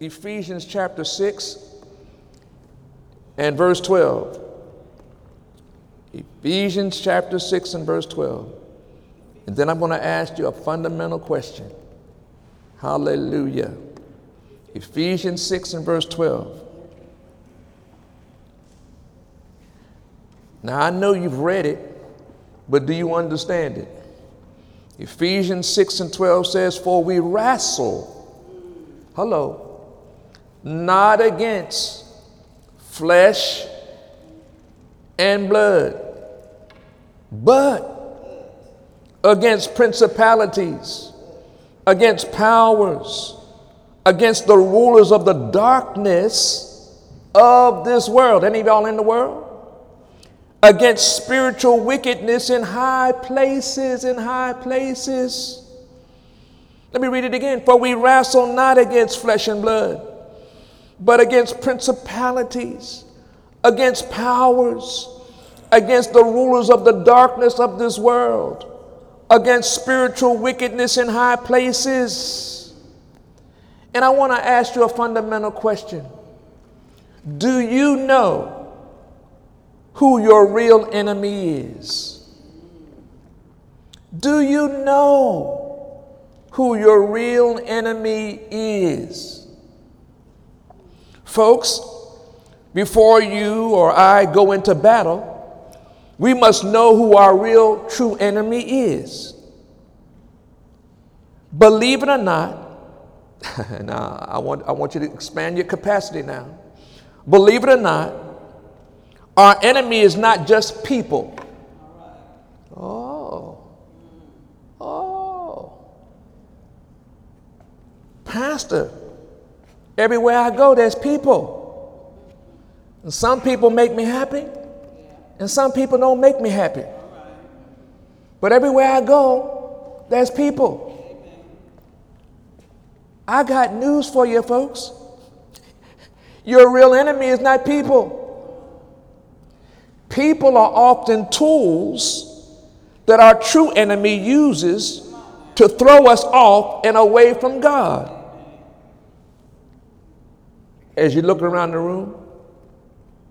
Ephesians chapter 6 and verse 12. Ephesians chapter 6 and verse 12. And then I'm going to ask you a fundamental question. Hallelujah. Ephesians 6 and verse 12. Now, I know you've read it, but do you understand it? Ephesians 6 and 12 says, For we wrestle, hello, not against flesh and blood, but against principalities, against powers, against the rulers of the darkness of this world. Any of y'all in the world? against spiritual wickedness in high places, in high places. Let me read it again. For we wrestle not against flesh and blood, but against principalities, against powers, against the rulers of the darkness of this world, against spiritual wickedness in high places. And I want to ask you a fundamental question Do you know? who your real enemy is? Do you know who your real enemy is? Folks, before you or I go into battle, we must know who our real true enemy is. Believe it or not, now I want, I want you to expand your capacity now. Believe it or not, our enemy is not just people. Oh. Oh. Pastor, everywhere I go, there's people. And some people make me happy, and some people don't make me happy. But everywhere I go, there's people. I got news for you, folks. Your real enemy is not people. People are often tools that our true enemy uses to throw us off and away from God. As you look around the room,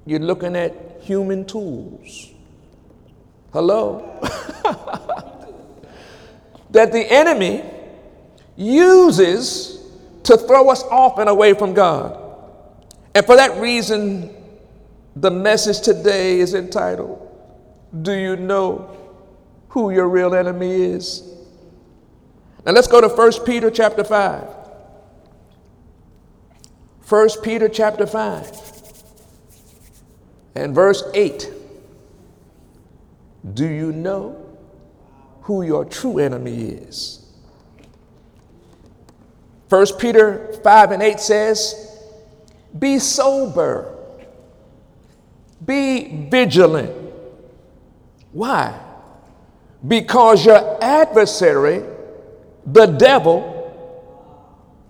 you're looking at human tools. Hello? that the enemy uses to throw us off and away from God. And for that reason, the message today is entitled, Do You Know Who Your Real Enemy Is? Now let's go to 1 Peter chapter 5. 1 Peter chapter 5 and verse 8. Do you know who your true enemy is? 1 Peter 5 and 8 says, Be sober be vigilant. Why? Because your adversary, the devil,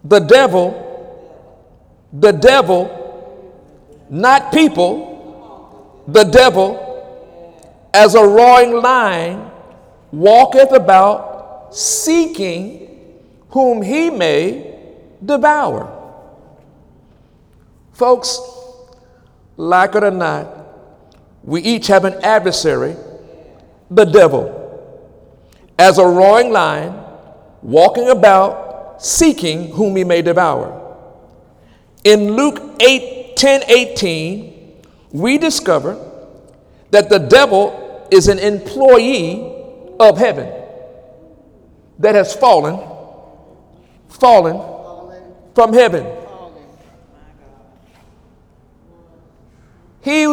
the devil, the devil, not people, the devil, as a roaring lion, walketh about seeking whom he may devour. Folks, like it or not, we each have an adversary, the devil, as a roaring lion, walking about, seeking whom he may devour. In Luke 8 10 18, we discover that the devil is an employee of heaven that has fallen, fallen from heaven. He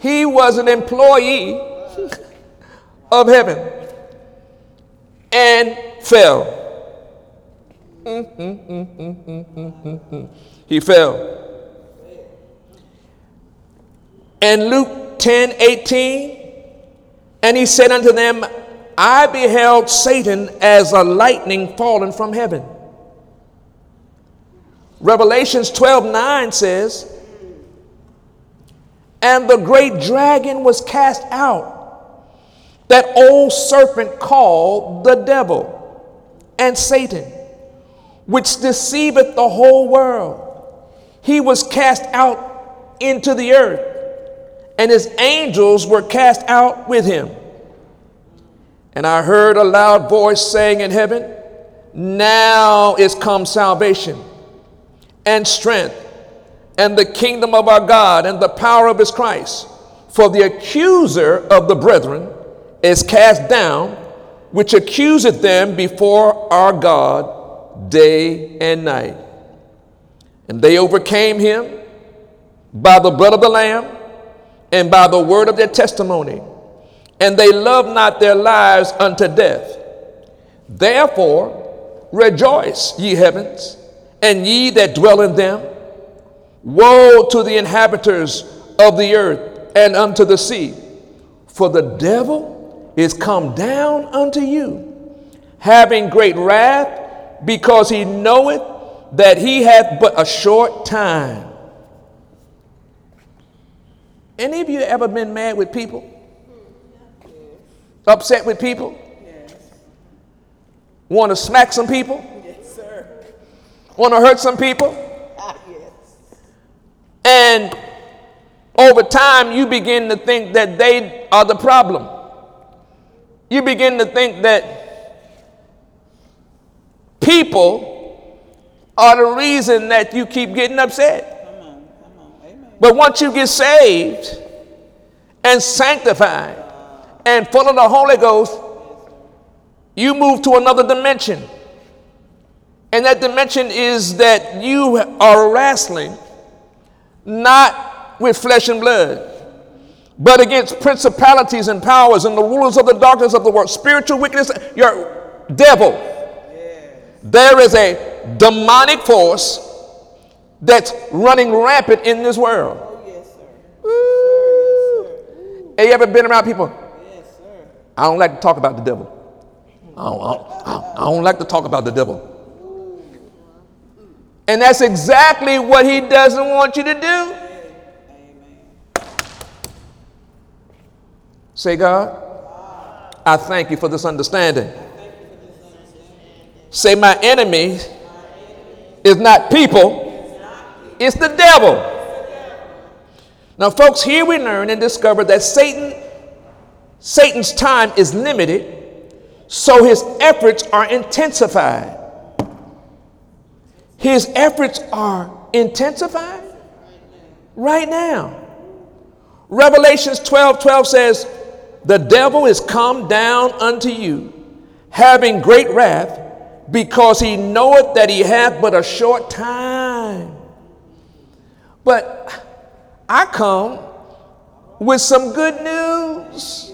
he was an employee of heaven and fell. He fell. And Luke 10 18, and he said unto them, I beheld Satan as a lightning fallen from heaven. Revelations 12 9 says, and the great dragon was cast out, that old serpent called the devil and Satan, which deceiveth the whole world. He was cast out into the earth, and his angels were cast out with him. And I heard a loud voice saying in heaven, Now is come salvation and strength and the kingdom of our God and the power of his Christ. For the accuser of the brethren is cast down, which accuseth them before our God day and night. And they overcame him by the blood of the Lamb and by the word of their testimony and they love not their lives unto death. Therefore, rejoice, ye heavens, and ye that dwell in them. Woe to the inhabitants of the earth and unto the sea, for the devil is come down unto you, having great wrath, because he knoweth that he hath but a short time. Any of you ever been mad with people? Upset with people? Yes. Want to smack some people? Yes, sir. Want to hurt some people? Ah, yes. And over time, you begin to think that they are the problem. You begin to think that people are the reason that you keep getting upset. Come on, come on. Amen. But once you get saved and sanctified, and full of the Holy Ghost, you move to another dimension. And that dimension is that you are wrestling not with flesh and blood, but against principalities and powers and the rulers of the darkness of the world, spiritual wickedness, your devil. There is a demonic force that's running rampant in this world. Oh, yes, sir. Yes, sir. Yes, sir. Have you ever been around people? I don't like to talk about the devil. I don't, I don't, I don't like to talk about the devil. And that's exactly what he doesn't want you to do. Say, God, I thank you for this understanding. Say, my enemy is not people, it's the devil. Now, folks, here we learn and discover that Satan Satan's time is limited, so his efforts are intensified. His efforts are intensified right now. Revelations 12 12 says, The devil is come down unto you, having great wrath, because he knoweth that he hath but a short time. But I come with some good news.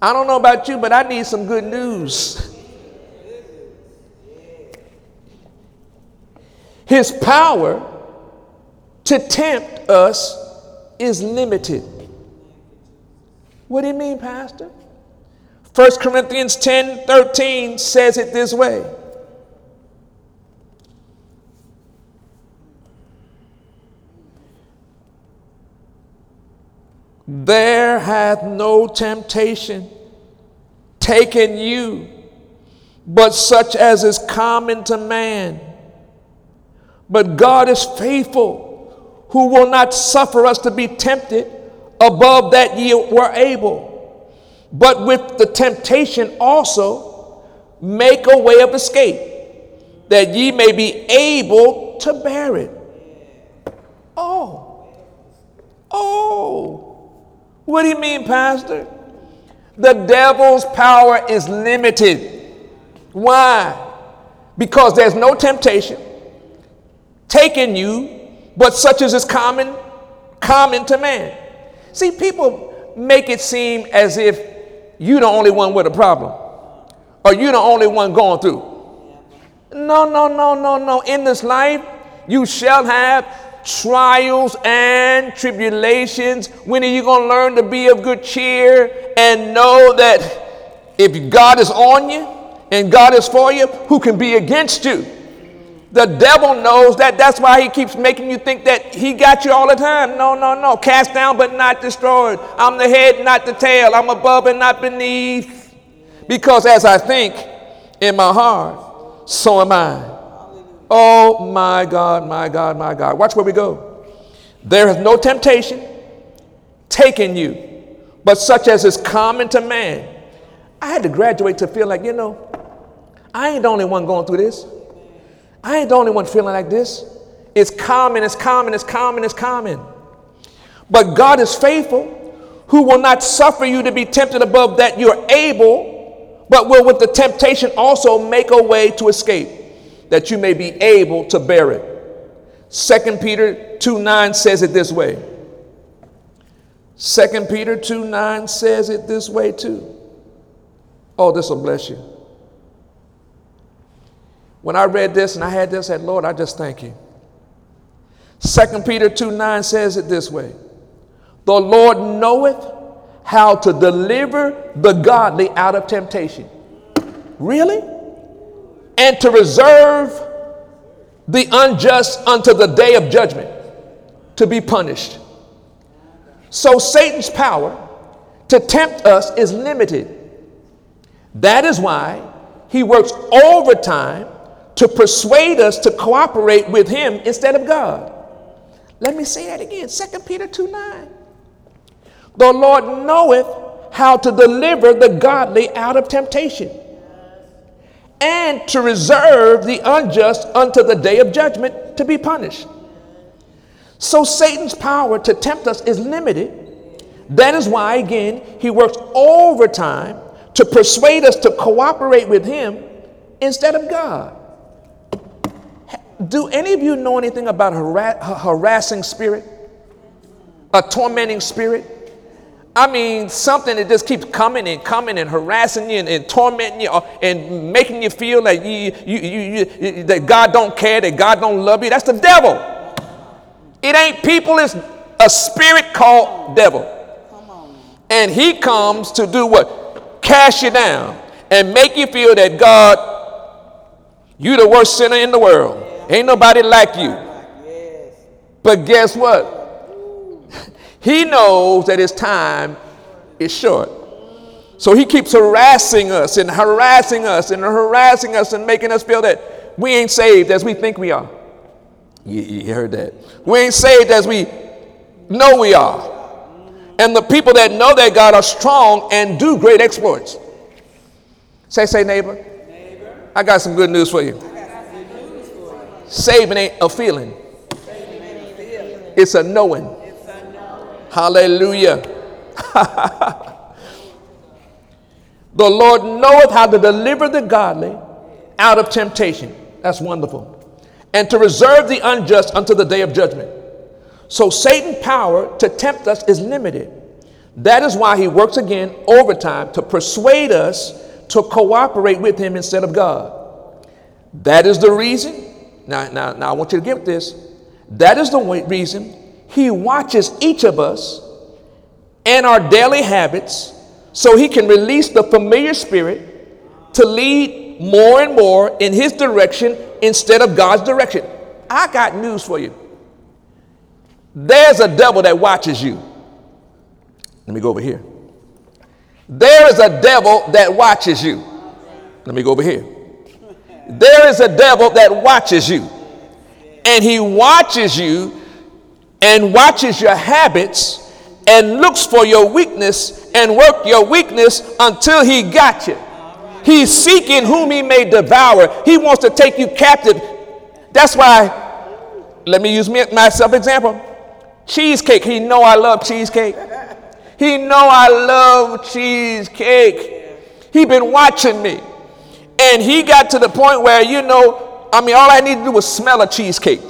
I don't know about you, but I need some good news. His power to tempt us is limited. What do you mean, Pastor? 1 Corinthians 10 13 says it this way. There hath no temptation taken you, but such as is common to man. But God is faithful, who will not suffer us to be tempted above that ye were able, but with the temptation also make a way of escape, that ye may be able to bear it. Oh, oh. What do you mean, Pastor? The devil's power is limited. Why? Because there's no temptation taking you, but such as is common, common to man. See, people make it seem as if you're the only one with a problem, or you're the only one going through. No, no, no, no, no. In this life, you shall have trials and tribulations? When are you going to learn to be of good cheer and know that if God is on you and God is for you, who can be against you? The devil knows that. That's why he keeps making you think that he got you all the time. No, no, no. Cast down but not destroyed. I'm the head, not the tail. I'm above and not beneath. Because as I think in my heart, so am I. Oh my God, my God, my God. Watch where we go. There is no temptation taken you, but such as is common to man. I had to graduate to feel like, you know, I ain't the only one going through this. I ain't the only one feeling like this. It's common, it's common, it's common, it's common. But God is faithful, who will not suffer you to be tempted above that you're able, but will with the temptation also make a way to escape, that you may be able to bear it. 2 Peter 2 9 says it this way. 2 Peter 2 9 says it this way too. Oh, this will bless you. When I read this and I had this, I said, Lord, I just thank you. 2 Peter 2 9 says it this way The Lord knoweth how to deliver the godly out of temptation. Really? And to reserve the unjust unto the day of judgment to be punished. So Satan's power to tempt us is limited. That is why he works overtime to persuade us to cooperate with him instead of God. Let me say that again 2 Peter 2 9. The Lord knoweth how to deliver the godly out of temptation and to reserve the unjust unto the day of judgment to be punished. So Satan's power to tempt us is limited. That is why, again, he works overtime to persuade us to cooperate with him instead of God. Do any of you know anything about a harassing spirit? A tormenting spirit? I mean, something that just keeps coming and coming and harassing you and, and tormenting you uh, and making you feel like you, you, you, you, that God don't care, that God don't love you. That's the devil. It ain't people, it's a spirit called devil. And he comes to do what? Cast you down and make you feel that God, you the worst sinner in the world. Ain't nobody like you. But guess what? He knows that his time is short. So he keeps harassing us and harassing us and harassing us and making us feel that we ain't saved as we think we are. You, you heard that. We ain't saved as we know we are. And the people that know that God are strong and do great exploits. Say, say, neighbor. neighbor. I got some good news for you. Saving ain't a feeling, it's a knowing. Hallelujah. the Lord knoweth how to deliver the godly out of temptation. That's wonderful. And to reserve the unjust until the day of judgment. So Satan's power to tempt us is limited. That is why he works again overtime to persuade us to cooperate with him instead of God. That is the reason. Now, now, now I want you to get this. That is the reason he watches each of us and our daily habits so He can release the familiar spirit to lead more and more in His direction instead of God's direction. I got news for you. There's a devil that watches you. Let me go over here. There is a devil that watches you. Let me go over here. There is a devil that watches you. And he watches you and watches your habits and looks for your weakness and work your weakness until he got you. He's seeking whom he may devour. He wants to take you captive. That's why, let me use myself example. Cheesecake. He know I love cheesecake. He know I love cheesecake. He been watching me. And he got to the point where, you know, I mean, all I need to do was smell a cheesecake.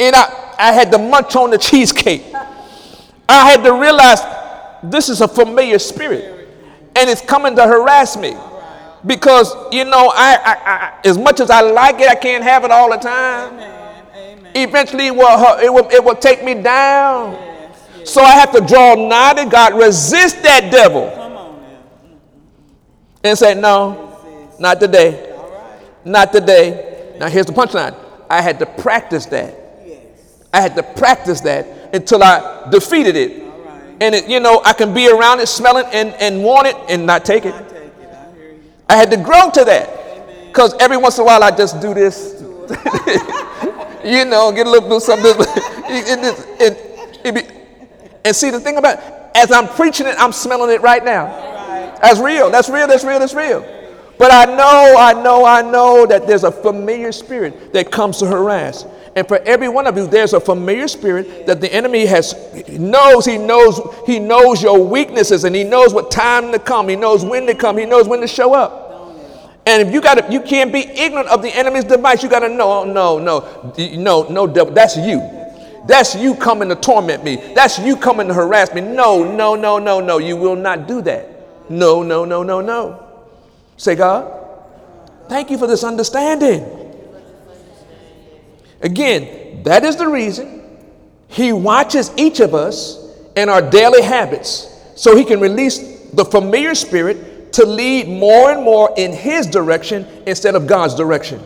And I, I had to munch on the cheesecake. I had to realize this is a familiar spirit and it's coming to harass me because you know I, I, I, as much as I like it I can't have it all the time Amen. eventually it will, uh, it, will, it will take me down yes, yes. so I have to draw nigh to God resist that devil and say no not today not today now here's the punchline I had to practice that I had to practice that until I defeated it. And it, you know, I can be around it, smell it, and, and want it and not take it. I, I had to grow to that. Because every once in a while I just do this. you know, get a little bit something. and, and, and, and see the thing about it, as I'm preaching it, I'm smelling it right now. That's real. That's real. That's real. That's real. But I know, I know, I know that there's a familiar spirit that comes to harass. And for every one of you, there's a familiar spirit that the enemy has knows. He knows he knows your weaknesses and he knows what time to come. He knows when to come. He knows when to show up. And if you got you can't be ignorant of the enemy's device. You got to know, oh, no, no, no, no, devil. That's you. That's you coming to torment me. That's you coming to harass me. No, no, no, no, no. You will not do that. No, no, no, no, no. Say, God, thank you for this understanding. Again, that is the reason He watches each of us and our daily habits so He can release the familiar spirit to lead more and more in His direction instead of God's direction.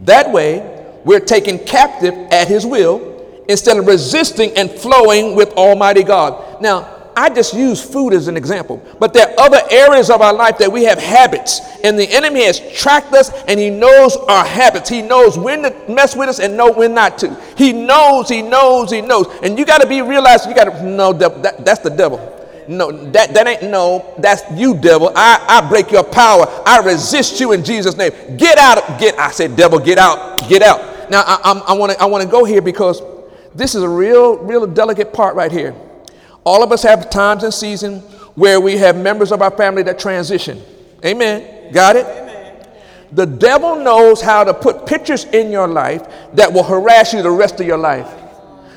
That way, we're taken captive at His will instead of resisting and flowing with Almighty God. Now, I just use food as an example, but there are other areas of our life that we have habits, and the enemy has tracked us and he knows our habits. He knows when to mess with us and know when not to. He knows, he knows, he knows. And you got to be realized, you got to know that, that, that's the devil. No, that, that ain't no, that's you, devil. I, I break your power. I resist you in Jesus' name. Get out, get, I said, devil, get out, get out. Now, I, I, I want to I wanna go here because this is a real, real delicate part right here. All of us have times and seasons where we have members of our family that transition. Amen. Got it? Amen. The devil knows how to put pictures in your life that will harass you the rest of your life.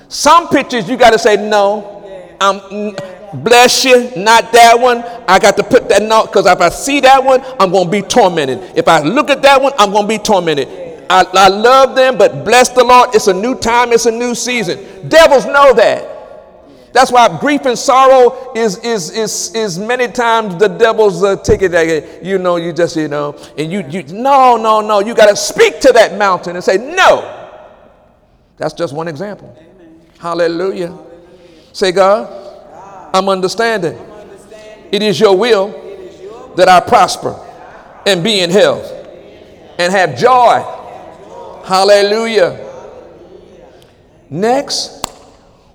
Some pictures you got to say, no, I'm, mm, bless you, not that one. I got to put that note because if I see that one, I'm going to be tormented. If I look at that one, I'm going to be tormented. I, I love them, but bless the Lord, it's a new time, it's a new season. Devils know that. That's why grief and sorrow is, is, is, is many times the devil's uh, ticket. That, you know, you just, you know, and you, you no, no, no. You got to speak to that mountain and say, no. That's just one example. Amen. Hallelujah. Hallelujah. Say, God, God I'm, understanding. I'm understanding. It is your will is your that I prosper and be in health and have joy. Hallelujah. Next,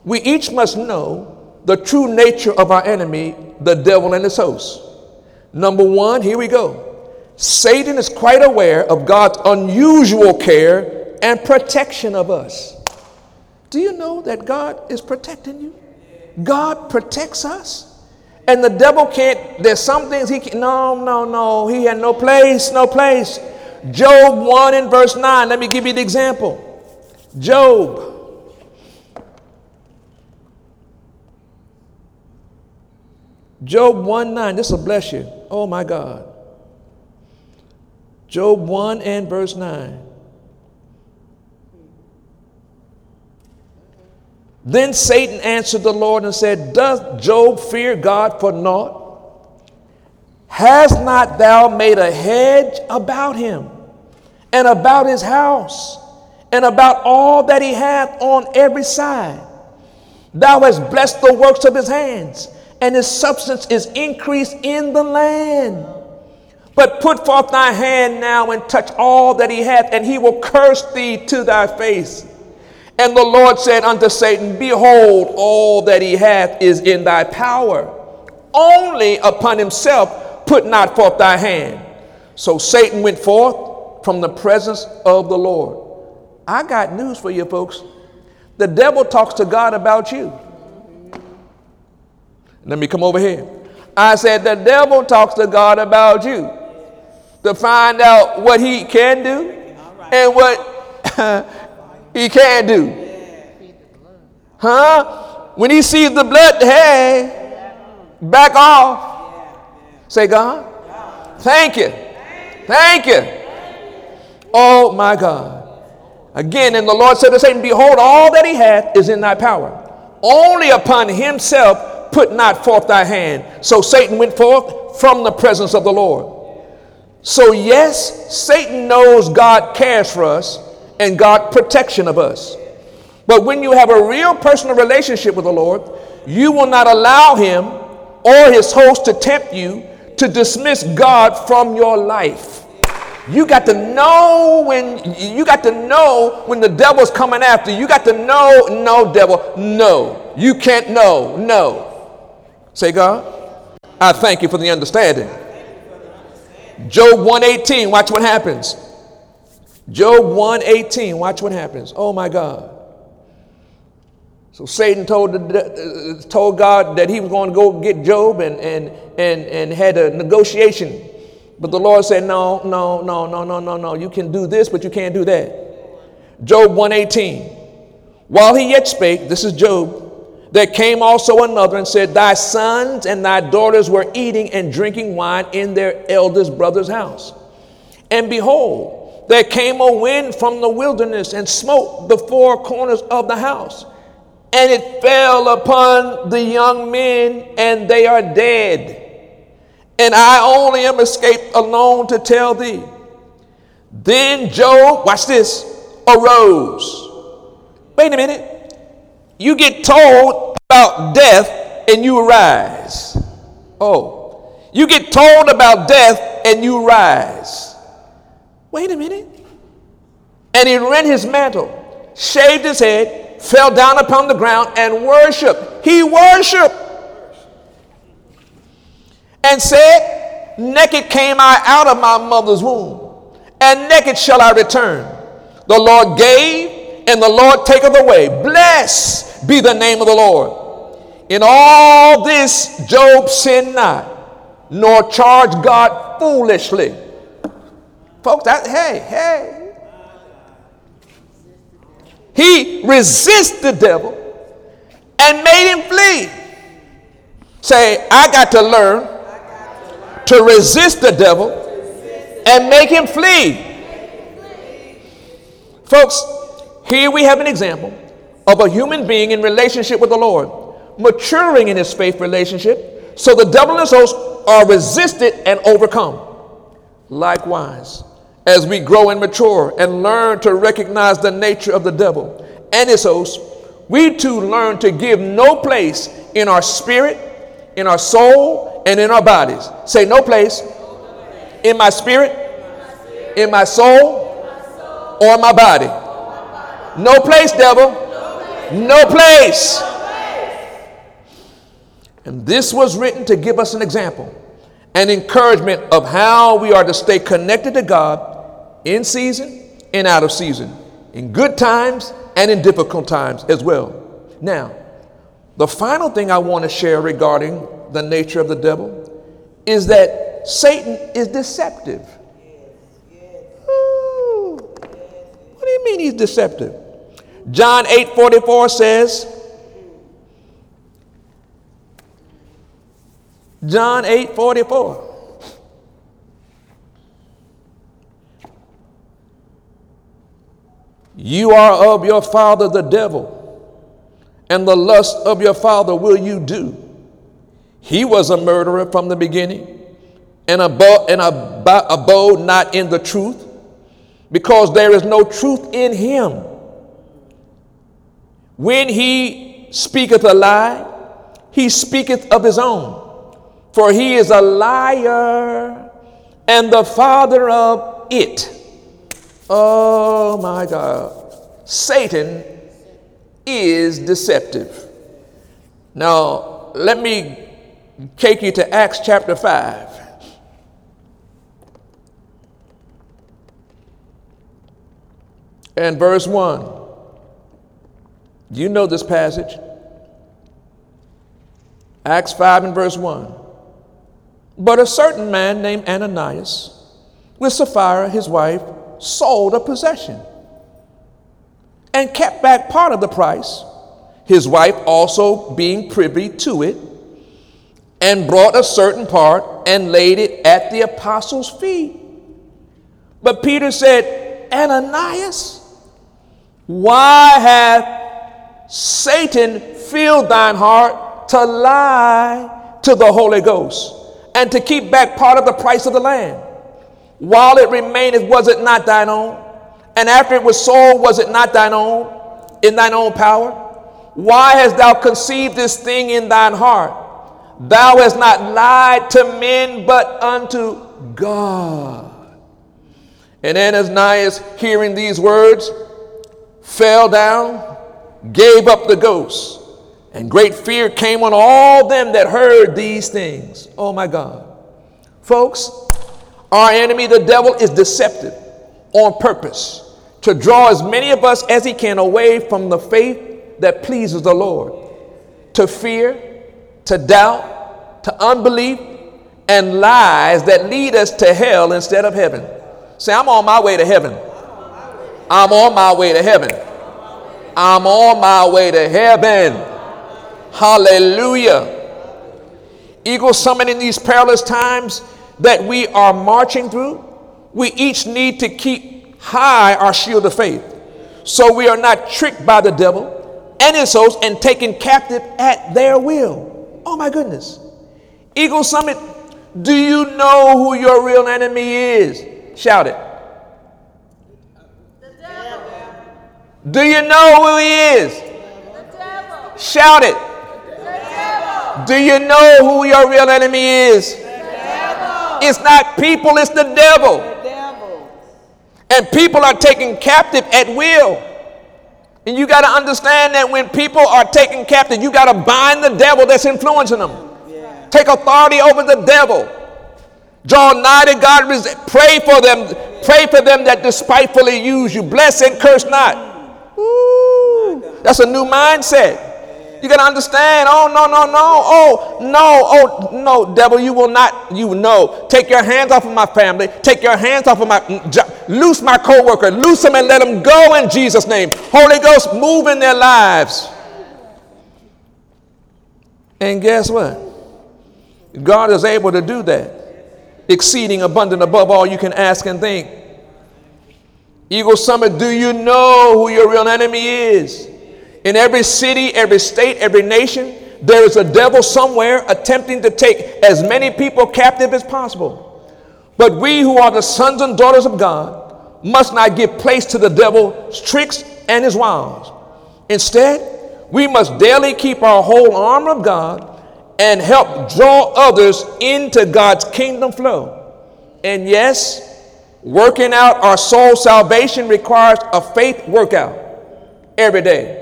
we each must know the true nature of our enemy, the devil and his hosts. Number one, here we go. Satan is quite aware of God's unusual care and protection of us. Do you know that God is protecting you? God protects us. And the devil can't, there's some things he can, no, no, no, he had no place, no place. Job 1 and verse 9, let me give you the example. Job Job 1 9, this will bless you. Oh my God. Job 1 and verse 9. Then Satan answered the Lord and said, Does Job fear God for naught? Has not thou made a hedge about him and about his house and about all that he hath on every side? Thou hast blessed the works of his hands and his substance is increased in the land. But put forth thy hand now and touch all that he hath, and he will curse thee to thy face. And the Lord said unto Satan, Behold, all that he hath is in thy power. Only upon himself put not forth thy hand. So Satan went forth from the presence of the Lord. I got news for you, folks. The devil talks to God about you. Let me come over here. I said, the devil talks to God about you to find out what he can do and what he can't do. Huh? When he sees the blood, hey, back off. Say, God, thank you. Thank you. Oh my God. Again, and the Lord said to Satan, Behold, all that he hath is in thy power. Only upon himself put not forth thy hand. So Satan went forth from the presence of the Lord. So, yes, Satan knows God cares for us and God protection of us. But when you have a real personal relationship with the Lord, you will not allow him or his host to tempt you to dismiss God from your life. You got to know when you got to know when the devil's coming after you. You got to know, no, devil, no. You can't know, no. Say, God, I thank you for the understanding. Job 118, watch what happens. Job 118, watch what happens. Oh my God. So Satan told, the, uh, told God that he was going to go get Job and, and, and, and had a negotiation. But the Lord said, No, no, no, no, no, no, no. You can do this, but you can't do that. Job 118. While he yet spake, this is Job, there came also another and said, Thy sons and thy daughters were eating and drinking wine in their eldest brother's house. And behold, there came a wind from the wilderness and smote the four corners of the house and it fell upon the young men, and they are dead. And I only am escaped alone to tell thee. Then Job, watch this, arose. Wait a minute. You get told about death and you rise. Oh, you get told about death and you rise. Wait a minute. And he rent his mantle, shaved his head, fell down upon the ground and worshiped. He worshiped and said, Naked came I out of my mother's womb, and naked shall I return. The Lord gave, and the Lord taketh away. Be the name of the Lord. In all this, Job sinned not, nor charged God foolishly. Folks, that, hey, hey, he resists the devil and made him flee. Say, I got to learn to resist the devil and make him flee. Folks, here we have an example of a human being in relationship with the Lord, maturing in his faith relationship, so the his hosts are resisted and overcome. Likewise, as we grow and mature and learn to recognize the nature of the devil and his hosts, we too learn to give no place in our spirit, in our soul, and in our bodies. Say, no place in my spirit, in my soul, or my body. No place, devil. No place. And this was written to give us an example, an encouragement of how we are to stay connected to God in season and out of season, in good times and in difficult times as well. Now, the final thing I want to share regarding the nature of the devil is that Satan is deceptive. Ooh. What do you mean he's deceptive? John 8 44 says, John 8 44. You are of your father the devil, and the lust of your father will you do. He was a murderer from the beginning, and abode, and abode not in the truth, because there is no truth in him. When he speaketh a lie, he speaketh of his own, for he is a liar and the father of it. Oh my God. Satan is deceptive. Now, let me take you to Acts chapter 5. And verse 1. Do you know this passage. Acts 5 and verse 1. But a certain man named Ananias, with Sapphira his wife, sold a possession and kept back part of the price, his wife also being privy to it, and brought a certain part and laid it at the apostles' feet. But Peter said, Ananias, why hath Satan filled thine heart to lie to the Holy Ghost and to keep back part of the price of the land? While it remaineth, was it not thine own? And after it was sold, was it not thine own, in thine own power? Why hast thou conceived this thing in thine heart? Thou hast not lied to men, but unto God. And Ananias, hearing these words, fell down, gave up the ghost, and great fear came on all them that heard these things. Oh my God. Folks, our enemy, the devil, is deceptive on purpose to draw as many of us as he can away from the faith that pleases the Lord, to fear, to doubt, to unbelief, and lies that lead us to hell instead of heaven. Say, I'm on my way to heaven. I'm on my way to heaven. I'm on my way to heaven. Hallelujah. Eagle Summit in these perilous times that we are marching through, we each need to keep high our shield of faith so we are not tricked by the devil and his hosts and taken captive at their will. Oh my goodness. Eagle Summit, do you know who your real enemy is? Shout it. Do you know who he is? Shout it. Do you know who your real enemy is? It's not people, it's the devil. And people are taken captive at will. And you got to understand that when people are taken captive, you got to bind the devil that's influencing them. Take authority over the devil. Draw nigh to God. Pray for them. Pray for them that despitefully use you. Bless and curse not. That's a new mindset. You got to understand. Oh, no, no, no. Oh, no. Oh, no, devil, you will not. You know. Take your hands off of my family. Take your hands off of my. Mm, loose my co worker. Loose them and let them go in Jesus' name. Holy Ghost, move in their lives. And guess what? God is able to do that, exceeding abundant above all you can ask and think. Eagle Summit, do you know who your real enemy is? In every city, every state, every nation, there is a devil somewhere attempting to take as many people captive as possible. But we who are the sons and daughters of God must not give place to the devil's tricks and his wiles. Instead, we must daily keep our whole armor of God and help draw others into God's kingdom flow. And yes, working out our soul salvation requires a faith workout every day.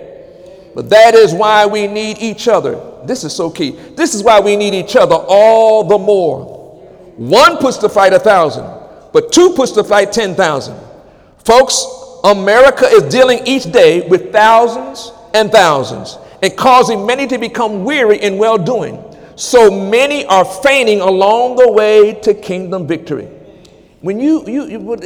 But that is why we need each other. This is so key. This is why we need each other all the more. One puts to fight a thousand, but two puts to fight 10,000. Folks, America is dealing each day with thousands and thousands and causing many to become weary in well doing. So many are fainting along the way to kingdom victory. When you, you, you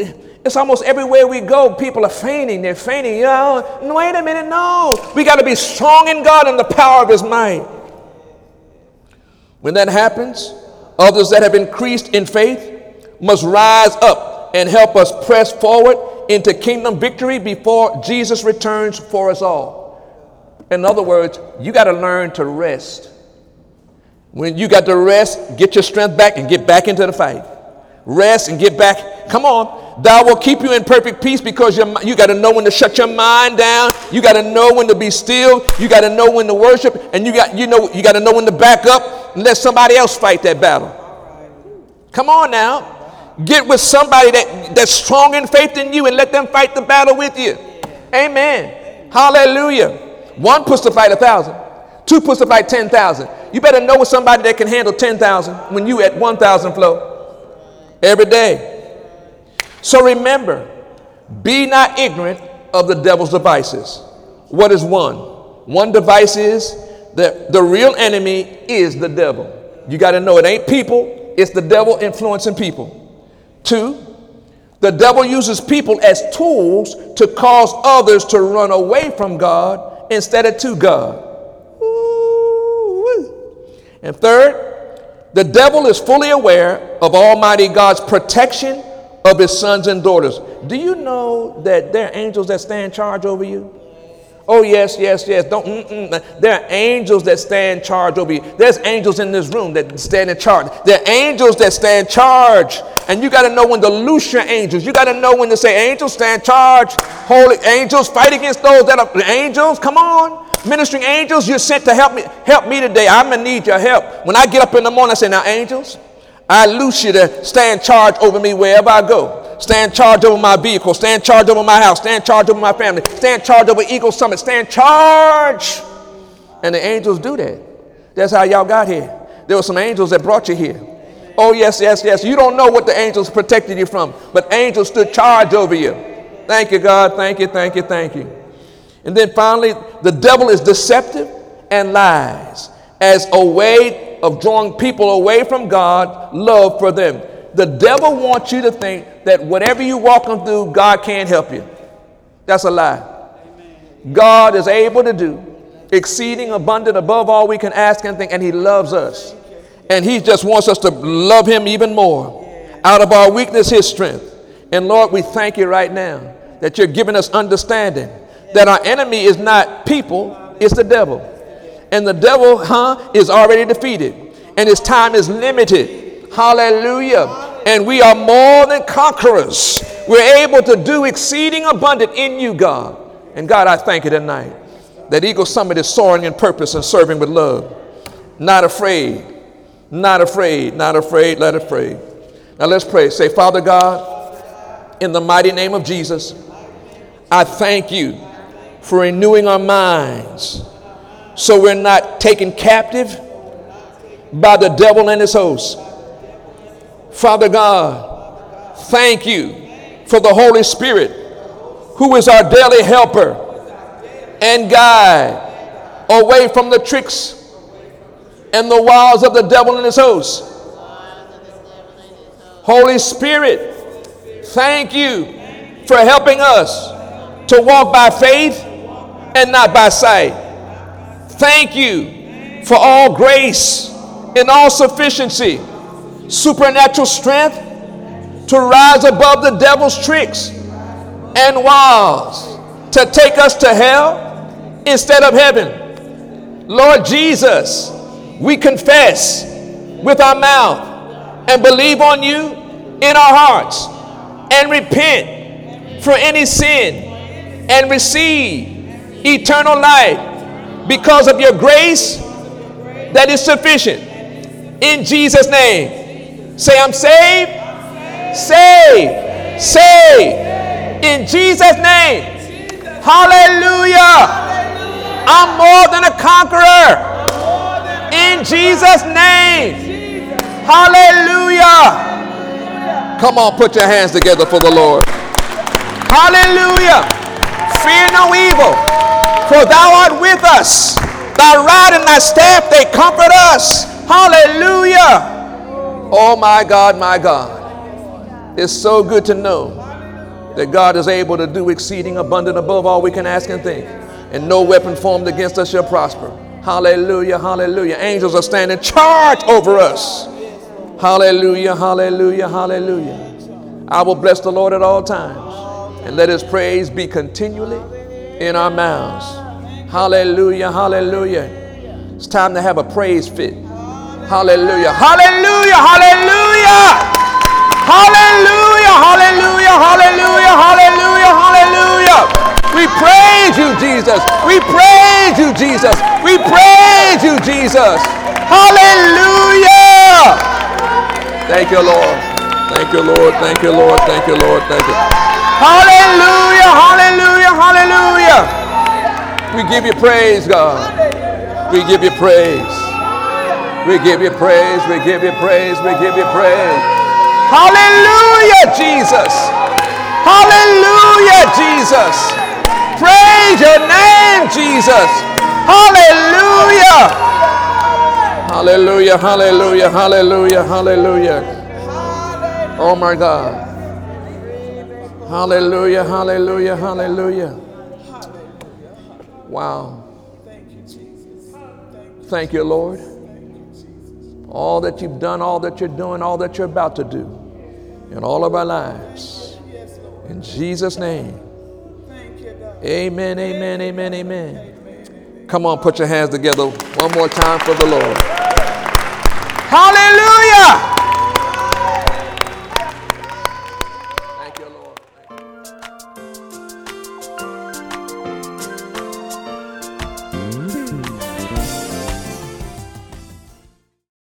it's almost everywhere we go, people are fainting. They're fainting. You know, wait a minute, no. We got to be strong in God and the power of His might. When that happens, others that have increased in faith must rise up and help us press forward into kingdom victory before Jesus returns for us all. In other words, you got to learn to rest. When you got to rest, get your strength back and get back into the fight. Rest and get back. Come on. Thou will keep you in perfect peace because you got to know when to shut your mind down. You got to know when to be still. You got to know when to worship, and you got you know you got to know when to back up and let somebody else fight that battle. Come on now. Get with somebody that, that's strong in faith in you and let them fight the battle with you. Amen. Hallelujah. One puts to fight a thousand. Two puts to fight 10,000. You better know with somebody that can handle 10,000 when you at 1,000 flow every day. So remember, be not ignorant of the devil's devices. What is one? One device is that the real enemy is the devil. You got to know it ain't people, it's the devil influencing people. Two, the devil uses people as tools to cause others to run away from God instead of to God. And third, the devil is fully aware of Almighty God's protection of his sons and daughters. Do you know that there are angels that stand charge over you? Oh, yes, yes, yes. Don't, mm-mm. There are angels that stand charge over you. There's angels in this room that stand in charge. There are angels that stand charge. And you got to know when to loose your angels. You got to know when to say, angels stand charge. Holy angels, fight against those that are angels. Come on. Ministering angels, you're sent to help me, help me today. I'm going to need your help. When I get up in the morning, I say, now, angels, I loose you to stand charge over me wherever I go. Stand charge over my vehicle. Stand charge over my house. Stand charge over my family. Stand charge over Eagle Summit. Stand charge. And the angels do that. That's how y'all got here. There were some angels that brought you here. Oh, yes, yes, yes. You don't know what the angels protected you from, but angels stood charge over you. Thank you, God. Thank you, thank you, thank you. And then finally, the devil is deceptive and lies as a way of drawing people away from God, love for them. The devil wants you to think that whatever you're walking through, God can't help you. That's a lie. God is able to do exceeding abundant above all we can ask and think, and He loves us. And He just wants us to love Him even more. Out of our weakness, His strength. And Lord, we thank you right now that you're giving us understanding that our enemy is not people, it's the devil. And the devil, huh, is already defeated. And his time is limited. Hallelujah. And we are more than conquerors. We're able to do exceeding abundant in you, God. And God, I thank you tonight that Eagle Summit is soaring in purpose and serving with love. Not afraid, not afraid, not afraid, not afraid. Now let's pray. Say, Father God, in the mighty name of Jesus, I thank you for renewing our minds so we're not taken captive by the devil and his hosts. Father God, thank you for the Holy Spirit, who is our daily helper and guide away from the tricks and the wiles of the devil and his hosts. Holy Spirit, thank you for helping us to walk by faith and not by sight. Thank you for all grace and all sufficiency, supernatural strength to rise above the devil's tricks and wiles to take us to hell instead of heaven. Lord Jesus, we confess with our mouth and believe on you in our hearts and repent for any sin and receive eternal life because of your grace that is sufficient. In Jesus' name. Say, I'm saved. Saved. Saved. In Jesus' name. Hallelujah. I'm more than a conqueror. In Jesus' name. Hallelujah. Come on, put your hands together for the Lord. Hallelujah. Fear no evil, for thou art with us. Thy rod and thy staff, they comfort us. Hallelujah. Oh, my God, my God. It's so good to know that God is able to do exceeding abundant above all we can ask and think. And no weapon formed against us shall prosper. Hallelujah, hallelujah. Angels are standing charge over us. Hallelujah, hallelujah, hallelujah. I will bless the Lord at all times, and let his praise be continually in our mouths. Hallelujah, hallelujah. It's time to have a praise fit. Hallelujah, hallelujah, hallelujah. Hallelujah, hallelujah, hallelujah, hallelujah, hallelujah. We praise you, Jesus. We praise you, Jesus. We praise you, Jesus. Hallelujah. Thank you, Lord. Thank you, Lord. Thank you, Lord. Thank you, Lord. Thank you. Hallelujah, hallelujah. We give you praise, God. We give you praise. We give you praise. We give you praise. We give you praise. Hallelujah, Jesus. Hallelujah, Jesus. Praise your name, Jesus. Hallelujah. Hallelujah, hallelujah, hallelujah, hallelujah. Oh my God. Hallelujah, hallelujah, hallelujah. Wow. Thank you, Jesus. Thank you, Lord. Thank you, Jesus. All that you've done, all that you're doing, all that you're about to do in all of our lives. In Jesus' name. Amen, amen, amen, amen. Come on, put your hands together one more time for the Lord. Hallelujah!